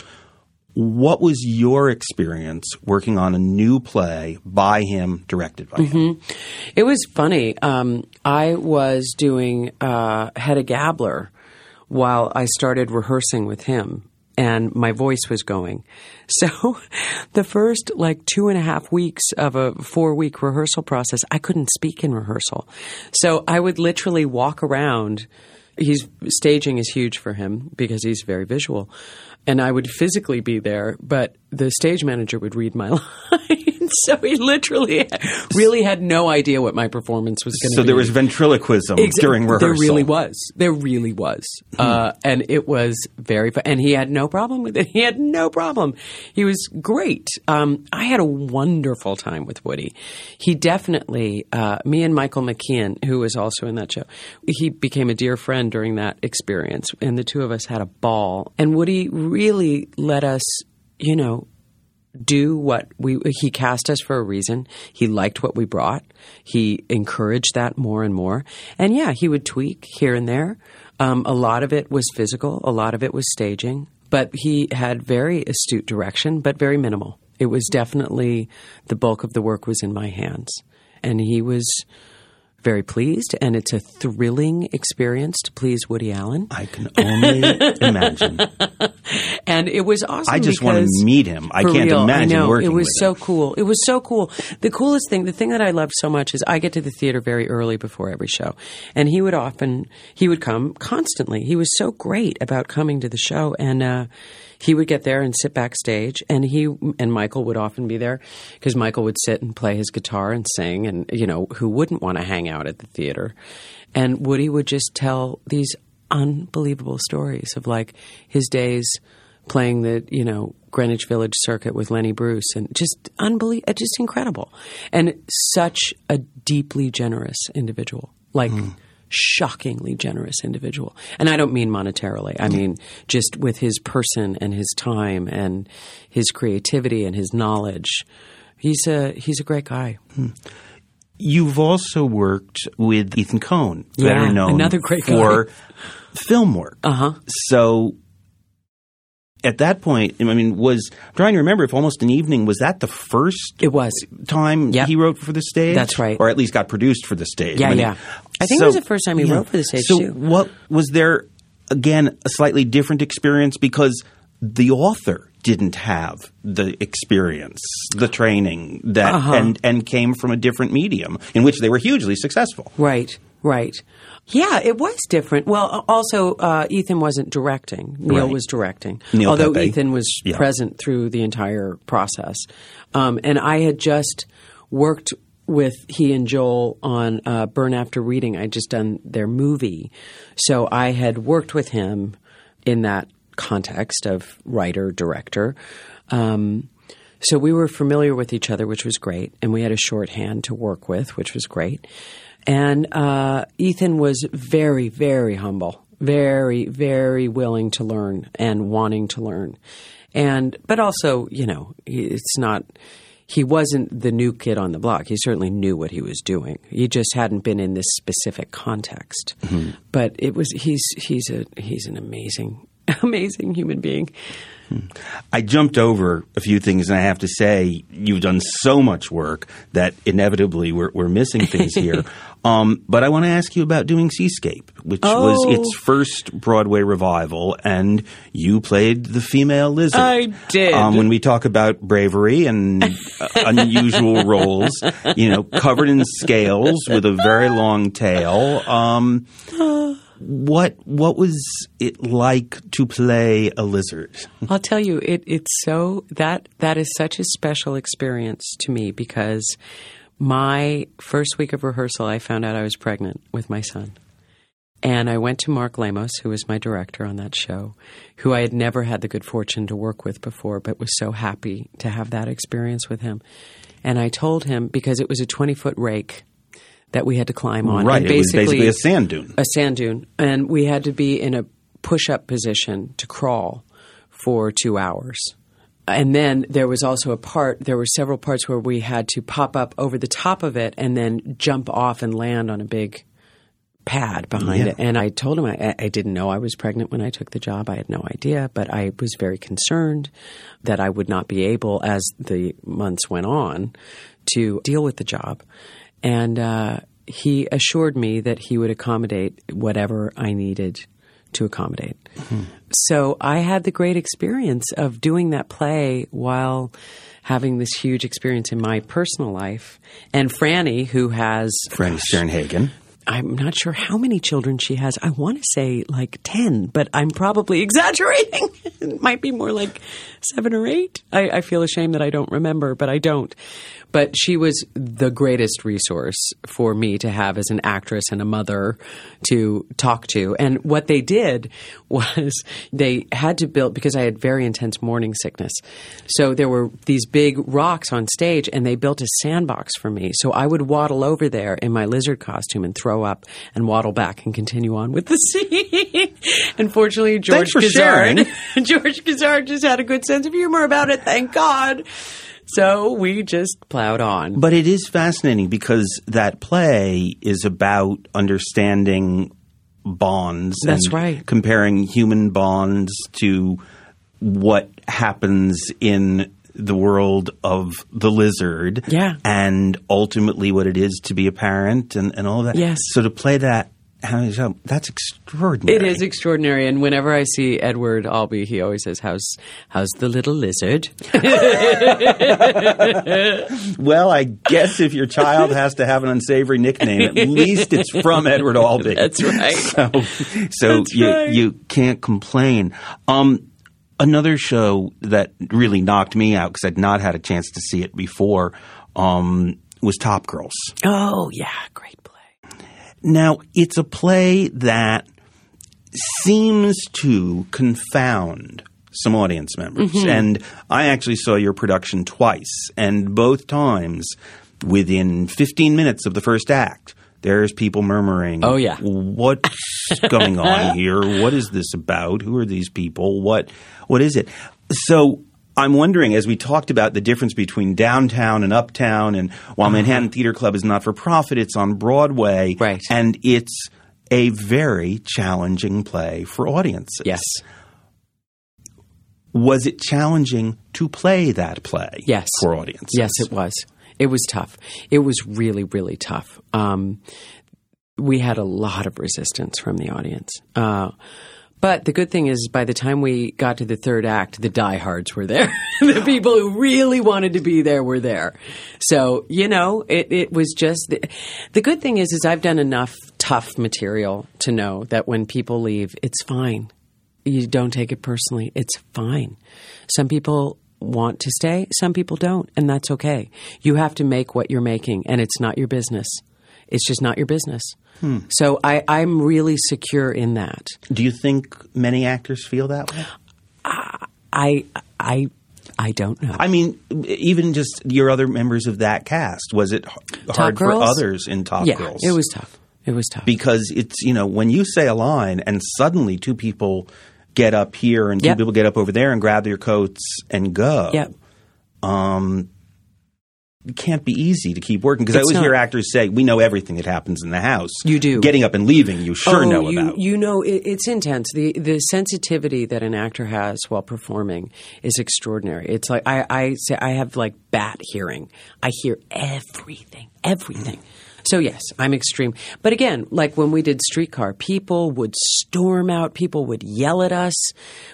What was your experience working on a new play by him, directed by him? It was funny. Um, I was doing uh, Hedda Gabler while I started rehearsing with him, and my voice was going. So, the first like two and a half weeks of a four week rehearsal process, I couldn't speak in rehearsal. So, I would literally walk around. He's staging is huge for him because he's very visual. And I would physically be there, but the stage manager would read my lines. so he literally really had no idea what my performance was going to So be. So there was ventriloquism Exa- during rehearsal. There really was. There really was. Uh, and it was very fun. And he had no problem with it. He had no problem. He was great. Um, I had a wonderful time with Woody. He definitely, uh, me and Michael McKean, who was also in that show, he became a dear friend during that experience. And the two of us had a ball. And Woody really let us, you know, do what we he cast us for a reason. He liked what we brought. He encouraged that more and more. And yeah, he would tweak here and there. Um, a lot of it was physical. A lot of it was staging. But he had very astute direction, but very minimal. It was definitely the bulk of the work was in my hands, and he was very pleased. And it's a thrilling experience to please Woody Allen. I can only imagine. And it was awesome. I just want to meet him. I can't real, imagine I know. working It was so him. cool. It was so cool. The coolest thing, the thing that I loved so much is I get to the theater very early before every show. And he would often, he would come constantly. He was so great about coming to the show. And, uh, he would get there and sit backstage and he and Michael would often be there because Michael would sit and play his guitar and sing and you know who wouldn't want to hang out at the theater. And Woody would just tell these unbelievable stories of like his days playing the you know Greenwich Village circuit with Lenny Bruce and just unbelievable, just incredible, and such a deeply generous individual, like hmm. Shockingly generous individual. And I don't mean monetarily. I mean just with his person and his time and his creativity and his knowledge. He's a he's a great guy. You've also worked with Ethan Coen, better Yeah, known another great for guy. film work. Uh huh. So at that point, I mean, was I'm trying to remember if almost an evening was that the first It was. time Yep. he wrote for the stage? That's right. or at least got produced for the stage. Yeah, I mean, yeah. I think it was the first time he wrote for the stage, So too. what was there again a slightly different experience because the author didn't have the experience, the training that Uh-huh. and and came from a different medium in which they were hugely successful. Right, right. Yeah, it was different. Well, also, uh, Ethan wasn't directing. Neil Right. was directing. Neil although Pepe. Ethan was Yeah. present through the entire process. Um, and I had just worked with he and Joel on uh, Burn After Reading. I'd just done their movie. So I had worked with him in that context of writer, director. Um, so we were familiar with each other, which was great, and we had a shorthand to work with, which was great. And uh, Ethan was very, very humble, very, very willing to learn and wanting to learn, and but also, you know, it's not. He wasn't the new kid on the block. He certainly knew what he was doing. He just hadn't been in this specific context. But it was he's he's a he's an amazing amazing human being. I jumped over a few things, and I have to say, you've done so much work that inevitably we're, we're missing things here. um, but I want to ask you about doing Seascape, which was Oh. its first Broadway revival, and you played the female lizard. I did. Um, when we talk about bravery and uh, unusual roles, you know, covered in scales with a very long tail. Um, what what was it like to play a lizard? I'll tell you, it, it's so that that is such a special experience to me because my first week of rehearsal, I found out I was pregnant with my son. And I went to Mark Lamos, who was my director on that show, who I had never had the good fortune to work with before, but was so happy to have that experience with him. And I told him because it was a 20 foot rake that we had to climb on. Right. And it was basically a sand dune. a sand dune. And we had to be in a push up position to crawl for two hours. And then there was also a part, there were several parts where we had to pop up over the top of it and then jump off and land on a big pad behind Yeah. it. And I told him I, I didn't know I was pregnant when I took the job. I had no idea, but I was very concerned that I would not be able, as the months went on, to deal with the job. And uh, he assured me that he would accommodate whatever I needed to accommodate. So I had the great experience of doing that play while having this huge experience in my personal life. And Franny, who has Franny Sternhagen. I'm not sure how many children she has. I want to say like 10, but I'm probably exaggerating. it might be more like seven or eight. I, I feel ashamed that I don't remember, but I don't. But she was the greatest resource for me to have as an actress and a mother to talk to. And what they did was they had to build, because I had very intense morning sickness. So there were these big rocks on stage, and they built a sandbox for me. So I would waddle over there in my lizard costume and throw up and waddle back and continue on with the scene. Unfortunately, George Thanks for sharing. Gizzard, George Grizzard just had a good sense of humor about it, thank God. So we just plowed on. But it is fascinating because that play is about understanding bonds. That's and right. Comparing human bonds to what happens in the world of the lizard. Yeah. And ultimately what it is to be a parent and, and all that. Yes. So to play that- that's extraordinary. It is extraordinary, and whenever I see Edward Albee, he always says, "How's how's the little lizard?" Well, I guess if your child has to have an unsavory nickname, at least it's from Edward Albee. That's right. So, so That's you right. you can't complain. Um, another show that really knocked me out because I'd not had a chance to see it before um, was Top Girls. oh yeah, great. Now, it's a play that seems to confound some audience members. Mm-hmm. And I actually saw your production twice, and both times within 15 minutes of the first act. There's people murmuring. Oh, yeah. what's going on here? What is this about? Who are these people? What what is it? So I'm wondering, as we talked about the difference between downtown and uptown, and while Manhattan Theater Club is not for profit, it's on Broadway, Right. And it's a very challenging play for audiences. Yes, Was it challenging to play that play? Yes. For audiences. yes, it was. It was tough. It was really, really tough. Um, we had a lot of resistance from the audience. Uh, but the good thing is, by the time we got to the third act, the diehards were there. the people who really wanted to be there were there. So you know, it, it was just the, the good thing is, is I've done enough tough material to know that when people leave, it's fine. You don't take it personally. It's fine. Some people want to stay, some people don't, and that's okay. You have to make what you're making, and it's not your business. It's just not your business. Hmm. So I, I'm really secure in that. Do you think many actors feel that way? I I I don't know. I mean, even just your other members of that cast, was it hard for others in Top yeah, Girls? it was tough. It was tough. because it's you know when you say a line and suddenly two people get up here and two Yep. people get up over there and grab their coats and go. yeah, It um, can't be easy to keep working because I always hear actors say, "We know everything that happens in the house." You do. Getting up and leaving, you sure oh, know you, about. You know, it, it's intense. The the sensitivity that an actor has while performing is extraordinary. It's like I, I say I have like bat hearing. I hear everything, everything. So yes, I'm extreme. But again, like when we did Streetcar, people would storm out. People would yell at us.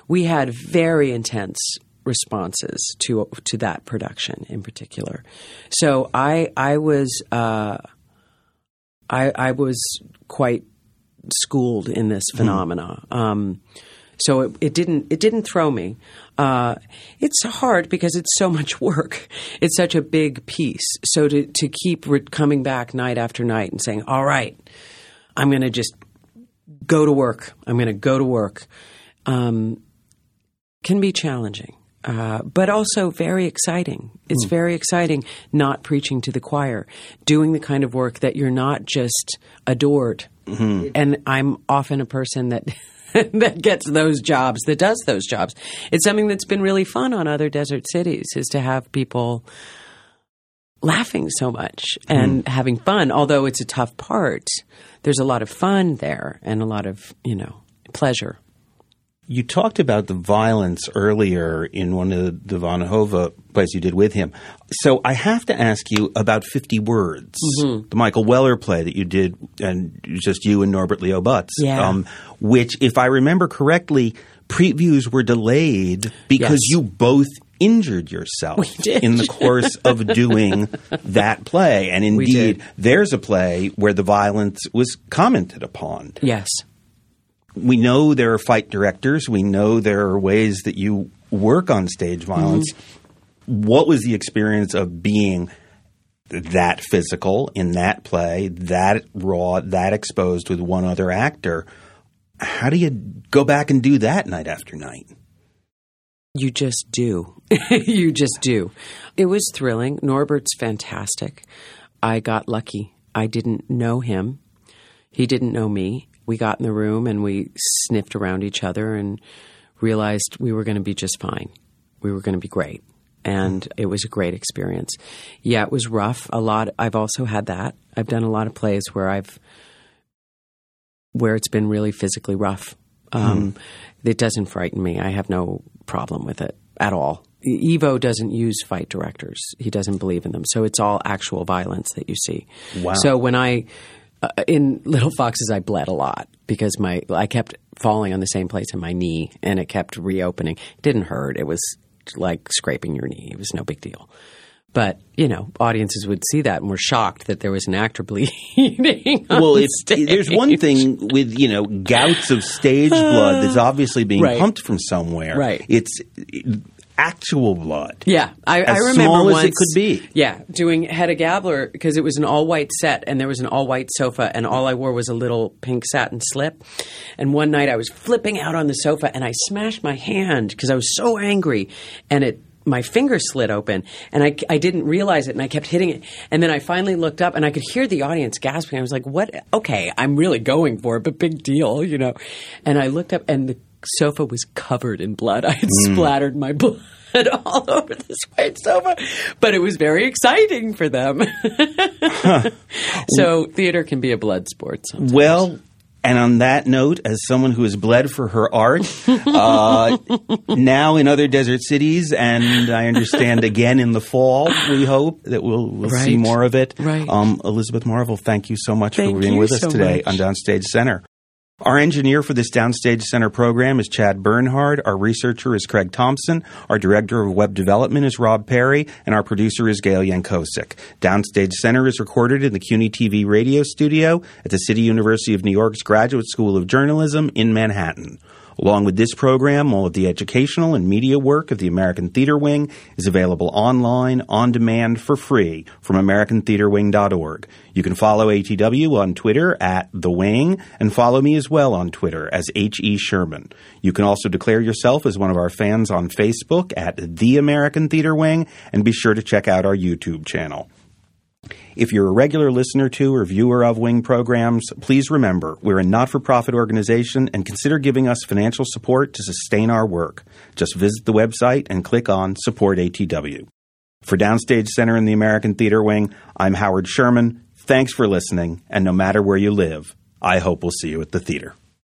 We had very intense responses to to that production in particular. So I I was. Uh, I, I was quite schooled in this phenomena. Um, So it, it didn't it didn't throw me. Uh, it's hard because it's so much work. It's such a big piece. So to to keep re- coming back night after night and saying, "All right, I'm going to just go to work. I'm going to go to work," um, can be challenging. Uh, but also very exciting. It's mm. very exciting not preaching to the choir, doing the kind of work that you're not just adored. Mm-hmm. And I'm often a person that that gets those jobs, that does those jobs. It's something that's been really fun on other desert cities is to have people laughing so much and mm. having fun. Although it's a tough part, there's a lot of fun there and a lot of you know pleasure. You talked about the violence earlier in one of the Van Hove plays you did with him. So I have to ask you about 50 Words, mm-hmm. the Michael Weller play that you did, and just you and Norbert Leo Butz, yeah. um, which, if I remember correctly, previews were delayed because yes. you both injured yourself in the course of doing that play. And indeed, there's a play where the violence was commented upon. Yes we know there are fight directors. We know there are ways that you work on stage violence. Mm-hmm. What was the experience of being that physical in that play, that raw, that exposed with one other actor? How do you go back and do that night after night? You just do. you just do. It was thrilling. Norbert's fantastic. I got lucky. I didn't know him. He didn't know me we got in the room and we sniffed around each other and realized we were going to be just fine. We were going to be great. And it was a great experience. Yeah, it was rough. A lot. I've also had that. I've done a lot of plays where I've where it's been really physically rough. Um, mm. It doesn't frighten me. I have no problem with it at all. Ivo doesn't use fight directors. He doesn't believe in them. So it's all actual violence that you see. Wow. So when I uh, in Little Foxes, I bled a lot because my I kept falling on the same place in my knee, and it kept reopening. It didn't hurt. It was like scraping your knee. It was no big deal. But you know, audiences would see that and were shocked that there was an actor bleeding. well, it's, there's one thing with you know gouts of stage blood that's obviously being right. pumped from somewhere. Right. It's actual blood. Yeah, I, I remember small once, as it could be. Yeah, doing Hedda Gabler because it was an all white set and there was an all white sofa and all I wore was a little pink satin slip. And one night I was flipping out on the sofa and I smashed my hand because I was so angry and it my finger slid open and I, I didn't realize it and I kept hitting it. And then I finally looked up and I could hear the audience gasping. I was like, what? Okay, I'm really going for it, but big deal, you know. And I looked up and the sofa was covered in blood. I had mm. splattered my blood all over this white sofa, but it was very exciting for them. so theater can be a blood sport sometimes. Well, and on that note, as someone who has bled for her art, uh, now in other desert cities, and I understand again in the fall, we hope that we'll, we'll right. see more of it. Right. Um, Elizabeth Marvel, thank you so much thank for being with us so today much. on Downstage Center. Our engineer for this Downstage Center program is Chad Bernhard. Our researcher is Craig Thompson. Our director of web development is Rob Perry. And our producer is Gail Yancosek. Downstage Center is recorded in the CUNY TV radio studio at the City University of New York's Graduate School of Journalism in Manhattan. Along with this program, all of the educational and media work of the American Theater Wing is available online, on demand, for free from AmericanTheaterWing.org. You can follow ATW on Twitter at The Wing and follow me as well on Twitter as H.E. Sherman. You can also declare yourself as one of our fans on Facebook at The American Theater Wing and be sure to check out our YouTube channel. If you're a regular listener to or viewer of Wing programs, please remember we're a not for profit organization and consider giving us financial support to sustain our work. Just visit the website and click on Support ATW. For Downstage Center in the American Theater Wing, I'm Howard Sherman. Thanks for listening, and no matter where you live, I hope we'll see you at the theater.